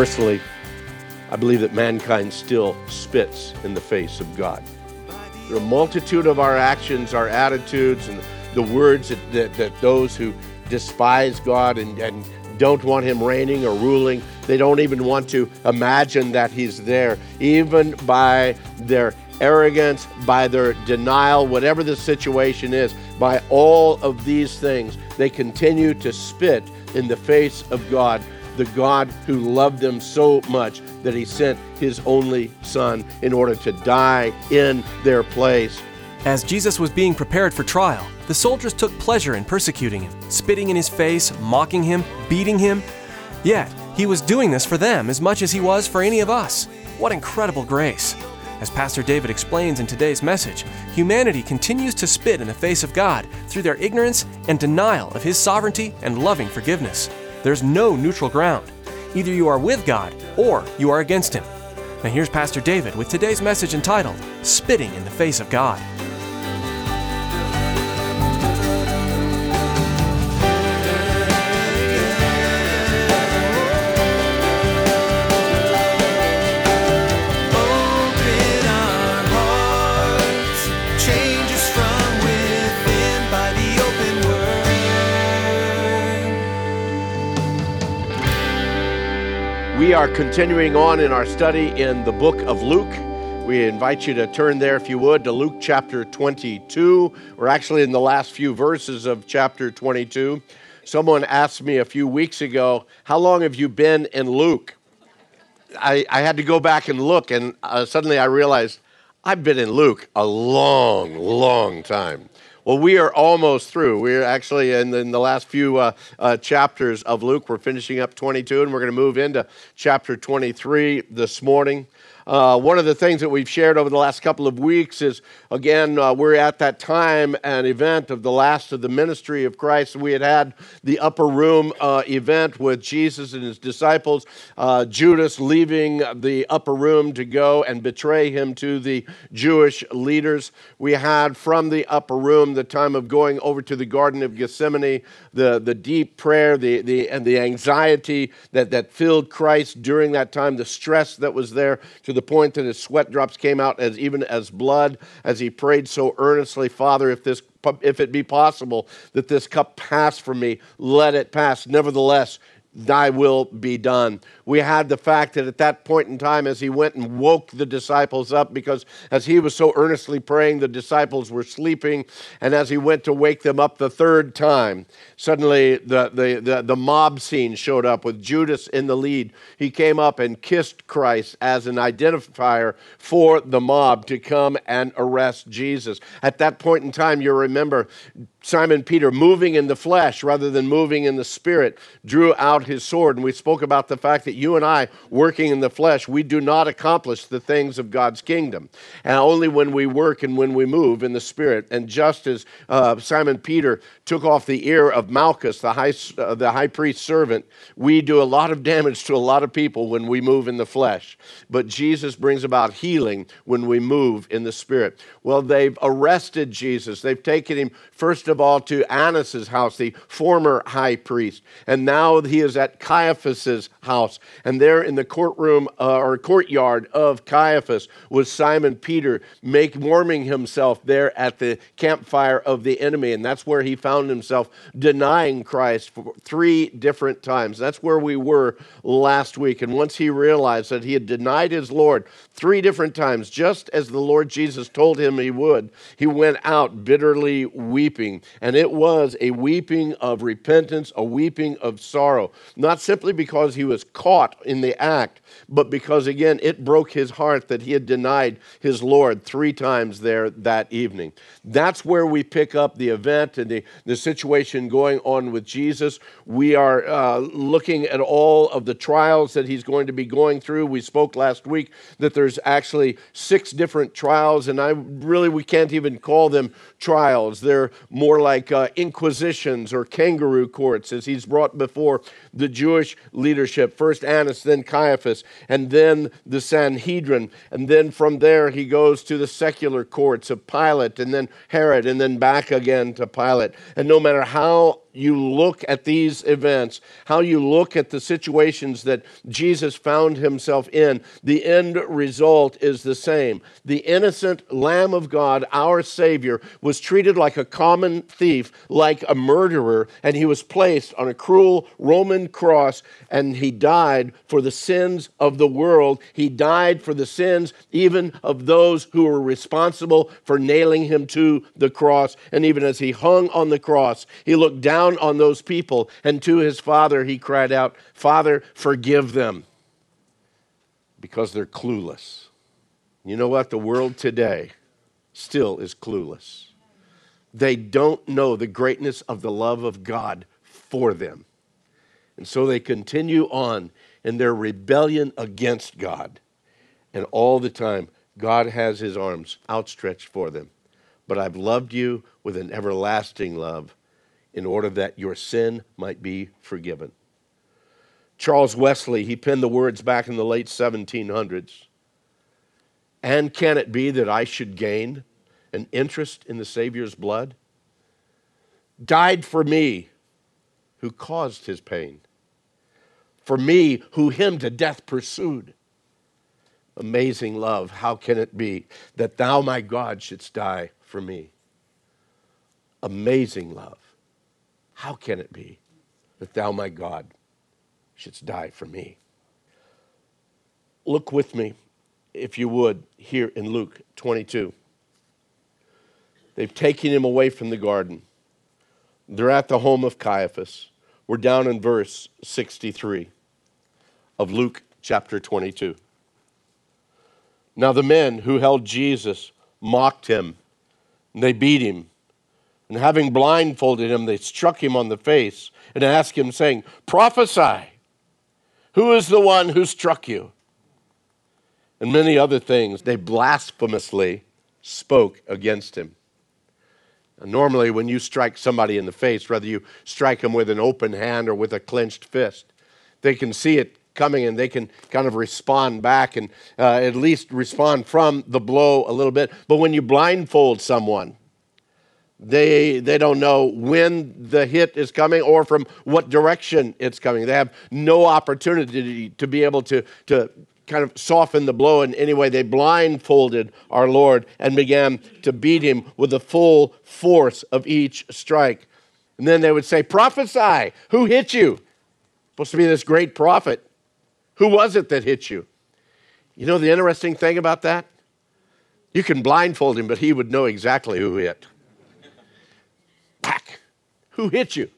Personally, I believe that mankind still spits in the face of God. A multitude of our actions, our attitudes, and the words that, that, that those who despise God and, and don't want Him reigning or ruling, they don't even want to imagine that He's there, even by their arrogance, by their denial, whatever the situation is, by all of these things, they continue to spit in the face of God the God who loved them so much that he sent his only son in order to die in their place. As Jesus was being prepared for trial, the soldiers took pleasure in persecuting him, spitting in his face, mocking him, beating him. Yet, he was doing this for them as much as he was for any of us. What incredible grace! As Pastor David explains in today's message, humanity continues to spit in the face of God through their ignorance and denial of his sovereignty and loving forgiveness. There's no neutral ground. Either you are with God or you are against him. Now here's Pastor David with today's message entitled Spitting in the Face of God. We are continuing on in our study in the book of Luke. We invite you to turn there, if you would, to Luke chapter 22. We're actually in the last few verses of chapter 22. Someone asked me a few weeks ago, How long have you been in Luke? I, I had to go back and look, and uh, suddenly I realized I've been in Luke a long, long time. Well, we are almost through. We're actually in the, in the last few uh, uh, chapters of Luke. We're finishing up 22, and we're going to move into chapter 23 this morning. Uh, one of the things that we've shared over the last couple of weeks is, again, uh, we're at that time and event of the last of the ministry of Christ. We had had the upper room uh, event with Jesus and his disciples, uh, Judas leaving the upper room to go and betray him to the Jewish leaders. We had from the upper room the time of going over to the Garden of Gethsemane, the, the deep prayer, the, the, and the anxiety that, that filled Christ during that time, the stress that was there to the point that his sweat drops came out as even as blood as he prayed so earnestly, Father, if this if it be possible that this cup pass from me, let it pass. Nevertheless, thy will be done. We had the fact that at that point in time, as he went and woke the disciples up, because as he was so earnestly praying, the disciples were sleeping, and as he went to wake them up the third time, suddenly the, the, the, the mob scene showed up with Judas in the lead. He came up and kissed Christ as an identifier for the mob to come and arrest Jesus. At that point in time, you remember Simon Peter, moving in the flesh rather than moving in the spirit, drew out his sword. And we spoke about the fact that you and I, working in the flesh, we do not accomplish the things of God's kingdom. And only when we work and when we move in the spirit. And just as uh, Simon Peter took off the ear of Malchus, the high, uh, the high priest's servant, we do a lot of damage to a lot of people when we move in the flesh. But Jesus brings about healing when we move in the spirit. Well, they've arrested Jesus. They've taken him, first of all, to Annas' house, the former high priest. And now he is at Caiaphas' house. And there in the courtroom uh, or courtyard of Caiaphas was Simon Peter make, warming himself there at the campfire of the enemy. And that's where he found himself denying Christ for three different times. That's where we were last week. And once he realized that he had denied his Lord three different times, just as the Lord Jesus told him he would, he went out bitterly weeping And it was a weeping of repentance, a weeping of sorrow. Not simply because he was caught in the act, but because, again, it broke his heart that he had denied his Lord three times there that evening. That's where we pick up the event and the, the situation going on with Jesus. We are uh, looking at all of the trials that he's going to be going through. We spoke last week that there's actually six different trials, and I really, we can't even call them trials. They're more like uh, inquisitions or kangaroo courts as he's brought before the Jewish leadership. First Annas, then Caiaphas, and then the Sanhedrin. And then from there, he goes to the secular courts of Pilate, and then Herod, and then back again to Pilate. And no matter how you look at these events, how you look at the situations that Jesus found himself in, the end result is the same. The innocent Lamb of God, our Savior, was treated like a common thief, like a murderer, and he was placed on a cruel Roman cross and he died for the sins of the world. He died for the sins even of those who were responsible for nailing him to the cross. And even as he hung on the cross, he looked down down on those people. And to his father, he cried out, Father, forgive them because they're clueless. You know what? The world today still is clueless. They don't know the greatness of the love of God for them. And so they continue on in their rebellion against God. And all the time, God has his arms outstretched for them. But I've loved you with an everlasting love in order that your sin might be forgiven. Charles Wesley, he penned the words back in the late 1700s. And can it be that I should gain an interest in the Savior's blood? Died for me who caused his pain, for me who him to death pursued. Amazing love, how can it be that thou, my God, shouldst die for me? Amazing love. How can it be that thou, my God, shouldst die for me? Look with me, if you would, here in Luke 22. They've taken him away from the garden. They're at the home of Caiaphas. We're down in verse 63 of Luke chapter 22. Now, the men who held Jesus mocked him, and they beat him and having blindfolded him, they struck him on the face and asked him, saying, Prophesy, who is the one who struck you? And many other things they blasphemously spoke against him. And normally, when you strike somebody in the face, whether you strike them with an open hand or with a clenched fist, they can see it coming and they can kind of respond back and uh, at least respond from the blow a little bit. But when you blindfold someone, they, they don't know when the hit is coming or from what direction it's coming. They have no opportunity to be able to, to kind of soften the blow in any way. They blindfolded our Lord and began to beat him with the full force of each strike. And then they would say, Prophesy, who hit you? Supposed to be this great prophet. Who was it that hit you? You know the interesting thing about that? You can blindfold him, but he would know exactly who hit. Who hit you?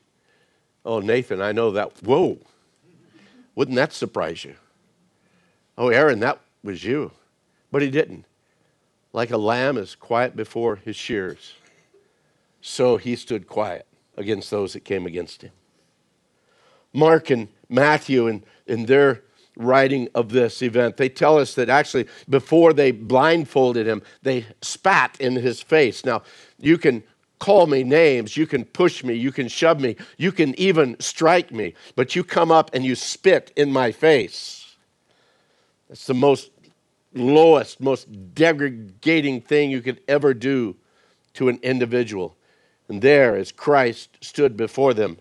Oh, Nathan, I know that. Whoa. Wouldn't that surprise you? Oh, Aaron, that was you. But he didn't. Like a lamb is quiet before his shears, so he stood quiet against those that came against him. Mark and Matthew, in, in their writing of this event, they tell us that actually before they blindfolded him, they spat in his face. Now, you can call me names, you can push me, you can shove me, you can even strike me, but you come up and you spit in my face. That's the most lowest, most degrading thing you could ever do to an individual. And there, as Christ stood before them,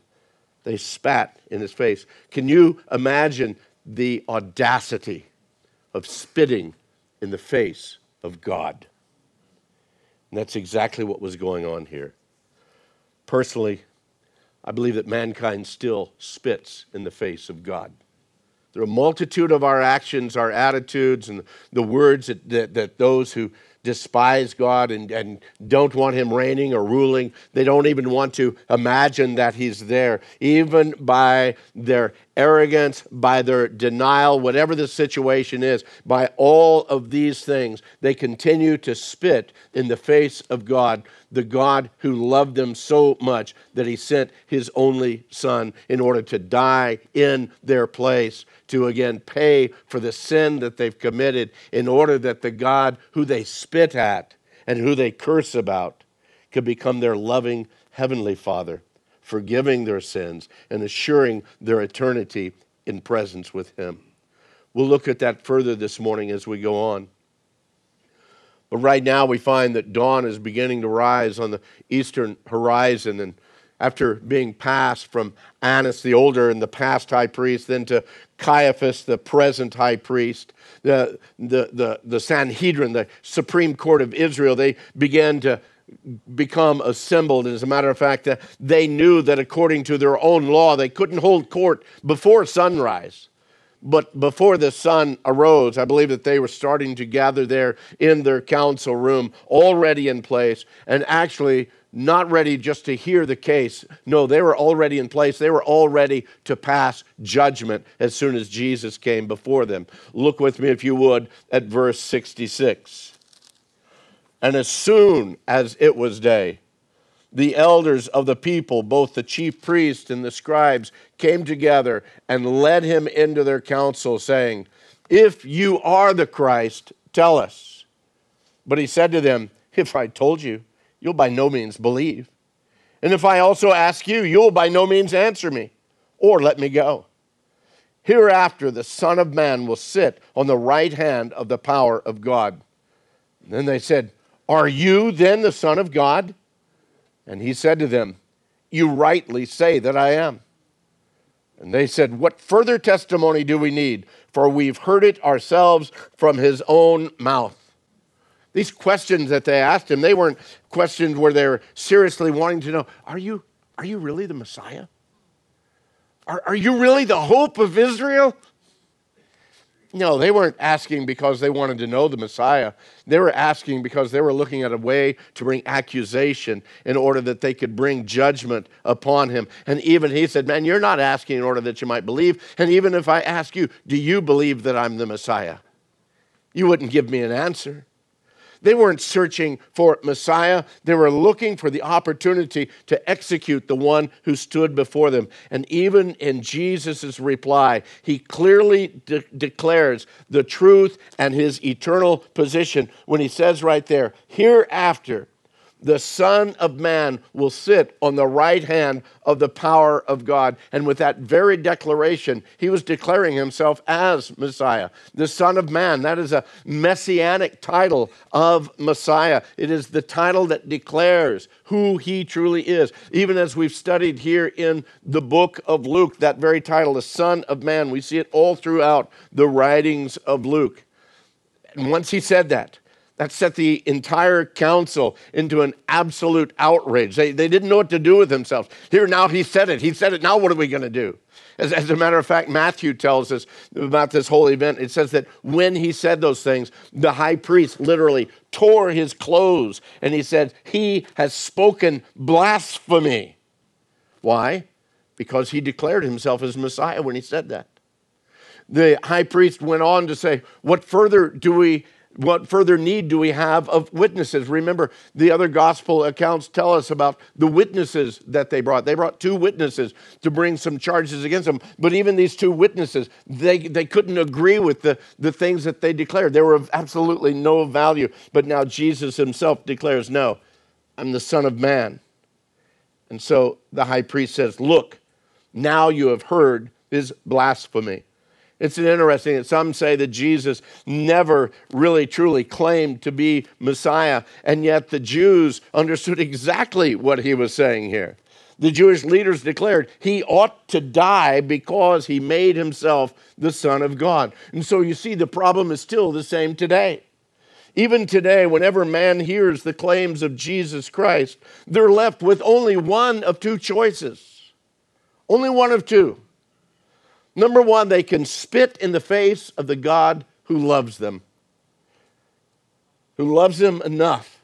they spat in his face. Can you imagine the audacity of spitting in the face of God? And that's exactly what was going on here. Personally, I believe that mankind still spits in the face of God. There are a multitude of our actions, our attitudes, and the words that, that, that those who despise God and, and don't want Him reigning or ruling. They don't even want to imagine that He's there. Even by their arrogance, by their denial, whatever the situation is, by all of these things, they continue to spit in the face of God, the God who loved them so much that He sent His only Son in order to die in their place to again pay for the sin that they've committed in order that the God who they spit at and who they curse about could become their loving heavenly Father, forgiving their sins and assuring their eternity in presence with Him. We'll look at that further this morning as we go on. But right now, we find that dawn is beginning to rise on the eastern horizon, and after being passed from Annas the older and the past high priest, then to Caiaphas, the present high priest, the, the, the, the Sanhedrin, the Supreme Court of Israel, they began to become assembled. As a matter of fact, uh, they knew that according to their own law, they couldn't hold court before sunrise. But before the sun arose, I believe that they were starting to gather there in their council room, already in place, and actually not ready just to hear the case. No, they were already in place. They were all ready to pass judgment as soon as Jesus came before them. Look with me, if you would, at verse 66. And as soon as it was day, the elders of the people, both the chief priests and the scribes, came together and led him into their council, saying, If you are the Christ, tell us. But he said to them, If I told you, you'll by no means believe. And if I also ask you, you'll by no means answer me or let me go. Hereafter, the Son of Man will sit on the right hand of the power of God. And then they said, Are you then the Son of God? And he said to them, You rightly say that I am. And they said, What further testimony do we need? For we've heard it ourselves from his own mouth. These questions that they asked him, they weren't questions where they were seriously wanting to know, are you, are you really the Messiah? Are, are you really the hope of Israel? No, they weren't asking because they wanted to know the Messiah. They were asking because they were looking at a way to bring accusation in order that they could bring judgment upon him. And even he said, Man, you're not asking in order that you might believe. And even if I ask you, Do you believe that I'm the Messiah? You wouldn't give me an answer. They weren't searching for Messiah. They were looking for the opportunity to execute the one who stood before them. And even in Jesus' reply, he clearly de- declares the truth and his eternal position when he says right there, Hereafter, the Son of Man will sit on the right hand of the power of God. And with that very declaration, he was declaring himself as Messiah. The Son of Man, that is a messianic title of Messiah. It is the title that declares who he truly is. Even as we've studied here in the book of Luke, that very title, the Son of Man, we see it all throughout the writings of Luke. And once he said that, that set the entire council into an absolute outrage. They, they didn't know what to do with themselves. Here, now he said it. He said it. Now, what are we going to do? As, as, a matter of fact, Matthew tells us about this whole event. It says that when he said those things, the high priest literally tore his clothes and he said, He has spoken blasphemy. Why? Because he declared himself as Messiah when he said that. The high priest went on to say, What further do we what further need do we have of witnesses? Remember, the other gospel accounts tell us about the witnesses that they brought. They brought two witnesses to bring some charges against them. But even these two witnesses, they, they couldn't agree with the, the things that they declared. They were of absolutely no value. But now Jesus himself declares, No, I'm the Son of Man. And so the high priest says, Look, now you have heard his blasphemy. It's interesting that some say that Jesus never really truly claimed to be Messiah, and yet the Jews understood exactly what he was saying here. The Jewish leaders declared he ought to die because he made himself the Son of God. And so you see, the problem is still the same today. Even today, whenever man hears the claims of Jesus Christ, they're left with only one of two choices. Only one of two. Number one, they can spit in the face of the God who loves them, who loves them enough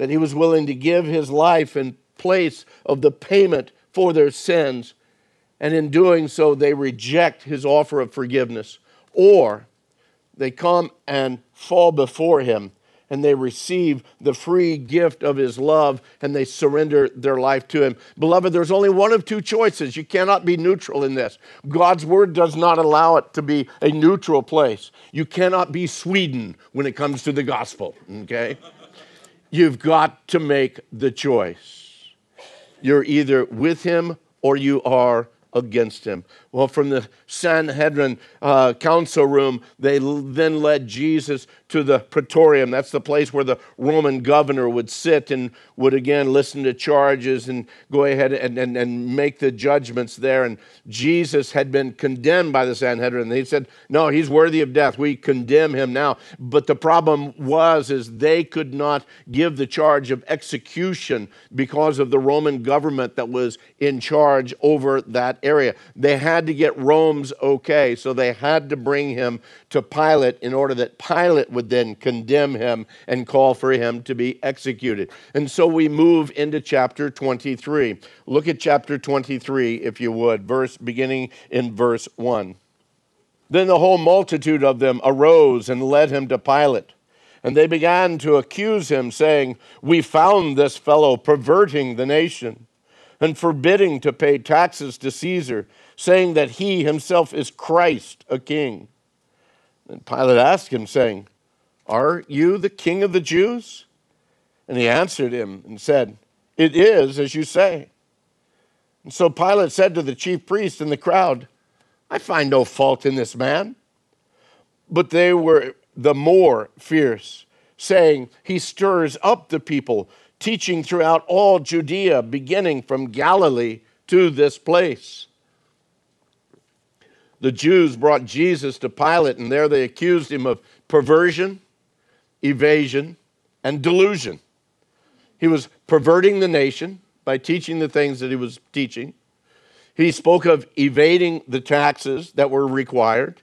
that he was willing to give his life in place of the payment for their sins. And in doing so, they reject his offer of forgiveness. Or they come and fall before him and they receive the free gift of his love and they surrender their life to him. Beloved, there's only one of two choices. You cannot be neutral in this. God's word does not allow it to be a neutral place. You cannot be Sweden when it comes to the gospel, okay? You've got to make the choice. You're either with him or you are against him. Well, from the Sanhedrin uh, council room, they then led Jesus to the praetorium. That's the place where the Roman governor would sit and would again listen to charges and go ahead and, and, and make the judgments there. And Jesus had been condemned by the Sanhedrin. They said, No, he's worthy of death. We condemn him now. But the problem was is they could not give the charge of execution because of the Roman government that was in charge over that area. They had to get Rome's okay, so they had to bring him to Pilate in order that Pilate would then condemn him and call for him to be executed. And so we move into chapter 23. Look at chapter 23 if you would, verse beginning in verse 1. Then the whole multitude of them arose and led him to Pilate. And they began to accuse him, saying, We found this fellow perverting the nation and forbidding to pay taxes to Caesar, saying that he himself is Christ, a king. And Pilate asked him, saying, Are you the king of the Jews? And he answered him and said, It is as you say. And so Pilate said to the chief priests and the crowd, I find no fault in this man. But they were the more fierce, saying, He stirs up the people, teaching throughout all Judea, beginning from Galilee to this place. The Jews brought Jesus to Pilate, and there they accused him of perversion, evasion, and delusion. He was perverting the nation by teaching the things that he was teaching. He spoke of evading the taxes that were required.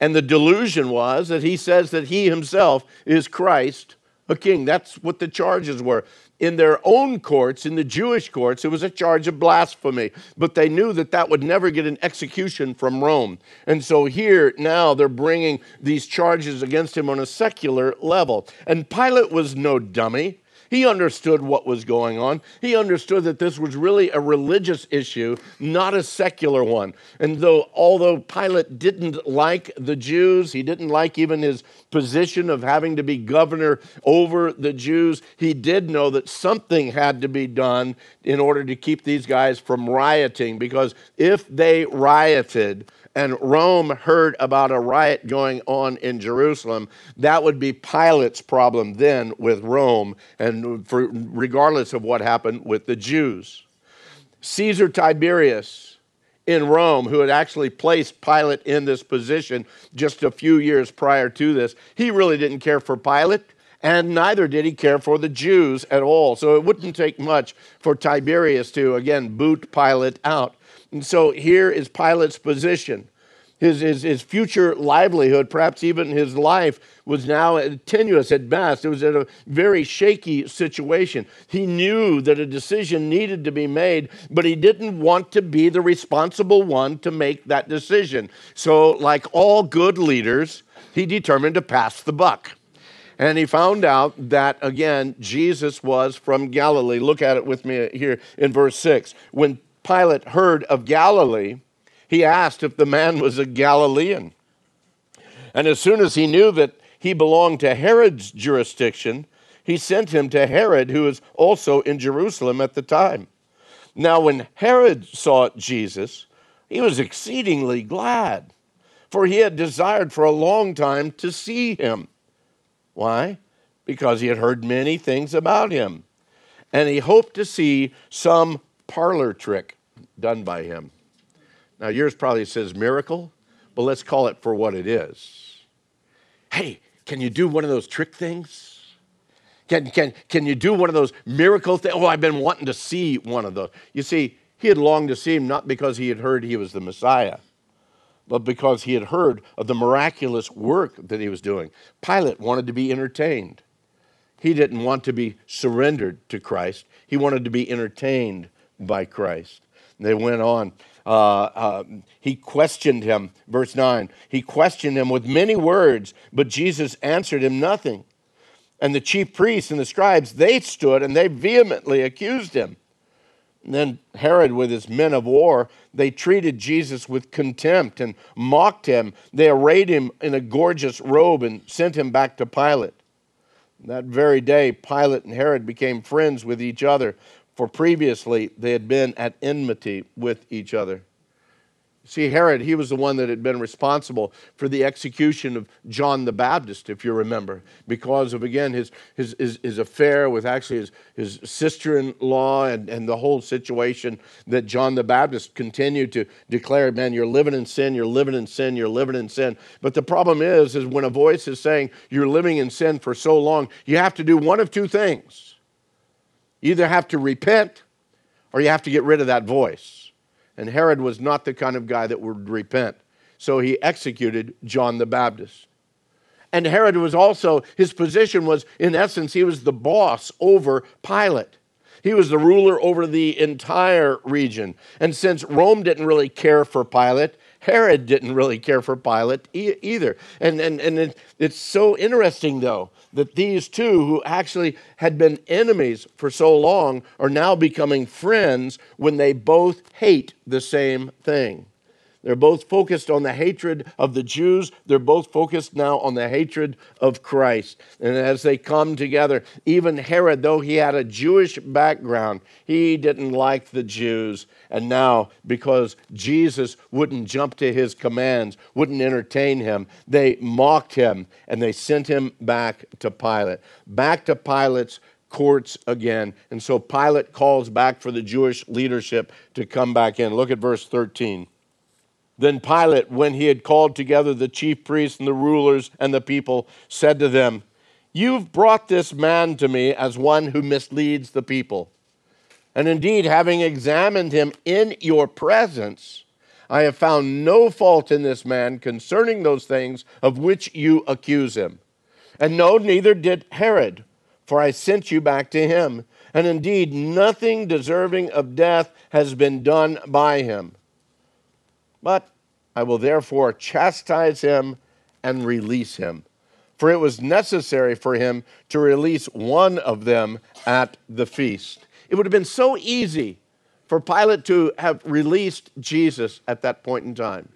And the delusion was that he says that he himself is Christ, a king. That's what the charges were in their own courts, in the Jewish courts, it was a charge of blasphemy. But they knew that that would never get an execution from Rome. And so here now they're bringing these charges against him on a secular level. And Pilate was no dummy. He understood what was going on. He understood that this was really a religious issue, not a secular one. And though, although Pilate didn't like the Jews, he didn't like even his position of having to be governor over the Jews, he did know that something had to be done in order to keep these guys from rioting. Because if they rioted, and Rome heard about a riot going on in Jerusalem, that would be Pilate's problem then with Rome, and for, regardless of what happened with the Jews. Caesar Tiberius in Rome, who had actually placed Pilate in this position just a few years prior to this, he really didn't care for Pilate. And neither did he care for the Jews at all. So it wouldn't take much for Tiberius to, again, boot Pilate out. And so here is Pilate's position. His, his, his future livelihood, perhaps even his life, was now tenuous at best. It was in a very shaky situation. He knew that a decision needed to be made, but he didn't want to be the responsible one to make that decision. So, like all good leaders, he determined to pass the buck. And he found out that, again, Jesus was from Galilee. Look at it with me here in verse 6. When Pilate heard of Galilee, he asked if the man was a Galilean. And as soon as he knew that he belonged to Herod's jurisdiction, he sent him to Herod, who was also in Jerusalem at the time. Now, when Herod saw Jesus, he was exceedingly glad, for he had desired for a long time to see him. Why? Because he had heard many things about him, and he hoped to see some parlor trick done by him. Now, yours probably says miracle, but let's call it for what it is. Hey, can you do one of those trick things? Can, can, can you do one of those miracle things? Oh, I've been wanting to see one of those. You see, he had longed to see him not because he had heard he was the Messiah, but because he had heard of the miraculous work that he was doing. Pilate wanted to be entertained. He didn't want to be surrendered to Christ, he wanted to be entertained by Christ. They went on. Uh, uh, he questioned him, verse 9. He questioned him with many words, but Jesus answered him nothing. And the chief priests and the scribes, they stood and they vehemently accused him. And then Herod, with his men of war, they treated Jesus with contempt and mocked him. They arrayed him in a gorgeous robe and sent him back to Pilate. That very day, Pilate and Herod became friends with each other, for previously they had been at enmity with each other. See, Herod, he was the one that had been responsible for the execution of John the Baptist, if you remember, because of, again, his, his, his, his affair with actually his, his sister in law and, and the whole situation that John the Baptist continued to declare, man, you're living in sin, you're living in sin, you're living in sin. But the problem is, is when a voice is saying you're living in sin for so long, you have to do one of two things. You either have to repent or you have to get rid of that voice. And Herod was not the kind of guy that would repent. So he executed John the Baptist. And Herod was also, his position was, in essence, he was the boss over Pilate. He was the ruler over the entire region. And since Rome didn't really care for Pilate, Herod didn't really care for Pilate e- either. And, and, and it, it's so interesting, though, that these two, who actually had been enemies for so long, are now becoming friends when they both hate the same thing. They're both focused on the hatred of the Jews. They're both focused now on the hatred of Christ. And as they come together, even Herod, though he had a Jewish background, he didn't like the Jews. And now, because Jesus wouldn't jump to his commands, wouldn't entertain him, they mocked him and they sent him back to Pilate. Back to Pilate's courts again. And so Pilate calls back for the Jewish leadership to come back in. Look at verse 13. Then Pilate, when he had called together the chief priests and the rulers and the people, said to them, You've brought this man to me as one who misleads the people. And indeed, having examined him in your presence, I have found no fault in this man concerning those things of which you accuse him. And no, neither did Herod, for I sent you back to him. And indeed, nothing deserving of death has been done by him. But I will therefore chastise him and release him. For it was necessary for him to release one of them at the feast. It would have been so easy for Pilate to have released Jesus at that point in time.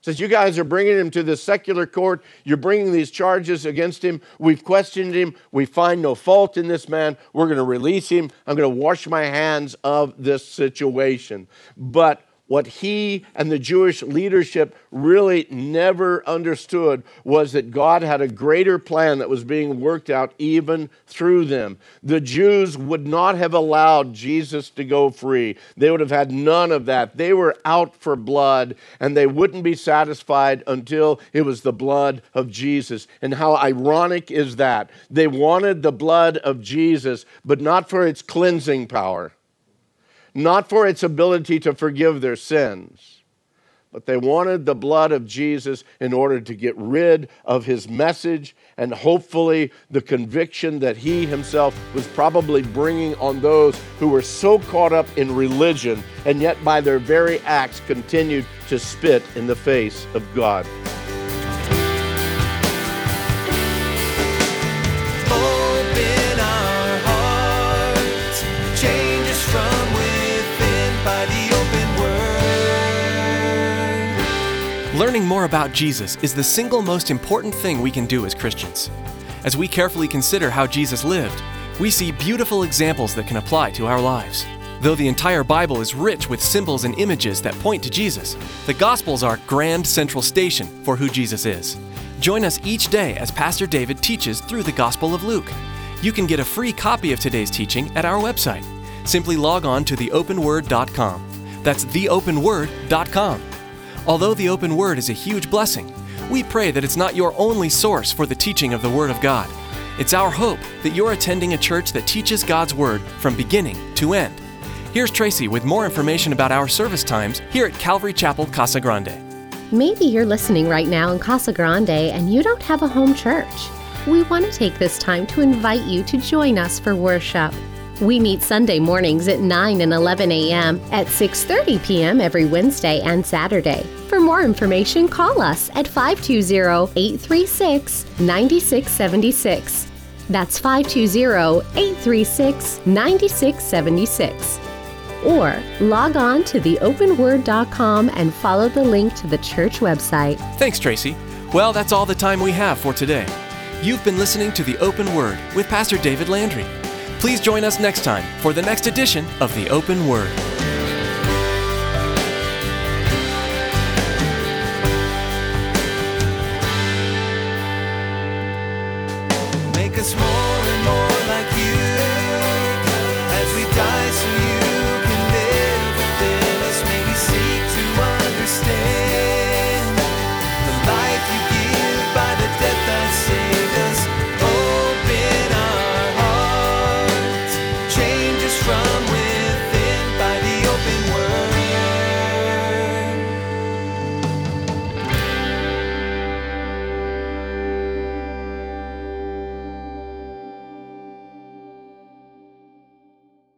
Says, You guys are bringing him to the secular court. You're bringing these charges against him. We've questioned him. We find no fault in this man. We're going to release him. I'm going to wash my hands of this situation. But what he and the Jewish leadership really never understood was that God had a greater plan that was being worked out even through them. The Jews would not have allowed Jesus to go free, they would have had none of that. They were out for blood, and they wouldn't be satisfied until it was the blood of Jesus. And how ironic is that? They wanted the blood of Jesus, but not for its cleansing power not for its ability to forgive their sins, but they wanted the blood of Jesus in order to get rid of his message and hopefully the conviction that he himself was probably bringing on those who were so caught up in religion and yet by their very acts continued to spit in the face of God. Learning more about Jesus is the single most important thing we can do as Christians. As we carefully consider how Jesus lived, we see beautiful examples that can apply to our lives. Though the entire Bible is rich with symbols and images that point to Jesus, the Gospels are grand central station for who Jesus is. Join us each day as Pastor David teaches through the Gospel of Luke. You can get a free copy of today's teaching at our website. Simply log on to theopenword.com. That's theopenword.com. Although the open word is a huge blessing, we pray that it's not your only source for the teaching of the Word of God. It's our hope that you're attending a church that teaches God's Word from beginning to end. Here's Tracy with more information about our service times here at Calvary Chapel Casa Grande. Maybe you're listening right now in Casa Grande and you don't have a home church. We want to take this time to invite you to join us for worship. We meet Sunday mornings at 9 and 11 a.m., at 6:30 p.m. every Wednesday and Saturday. For more information, call us at 520-836-9676. That's 520-836-9676. Or log on to theopenword.com and follow the link to the church website. Thanks, Tracy. Well, that's all the time we have for today. You've been listening to The Open Word with Pastor David Landry. Please join us next time for the next edition of The Open Word.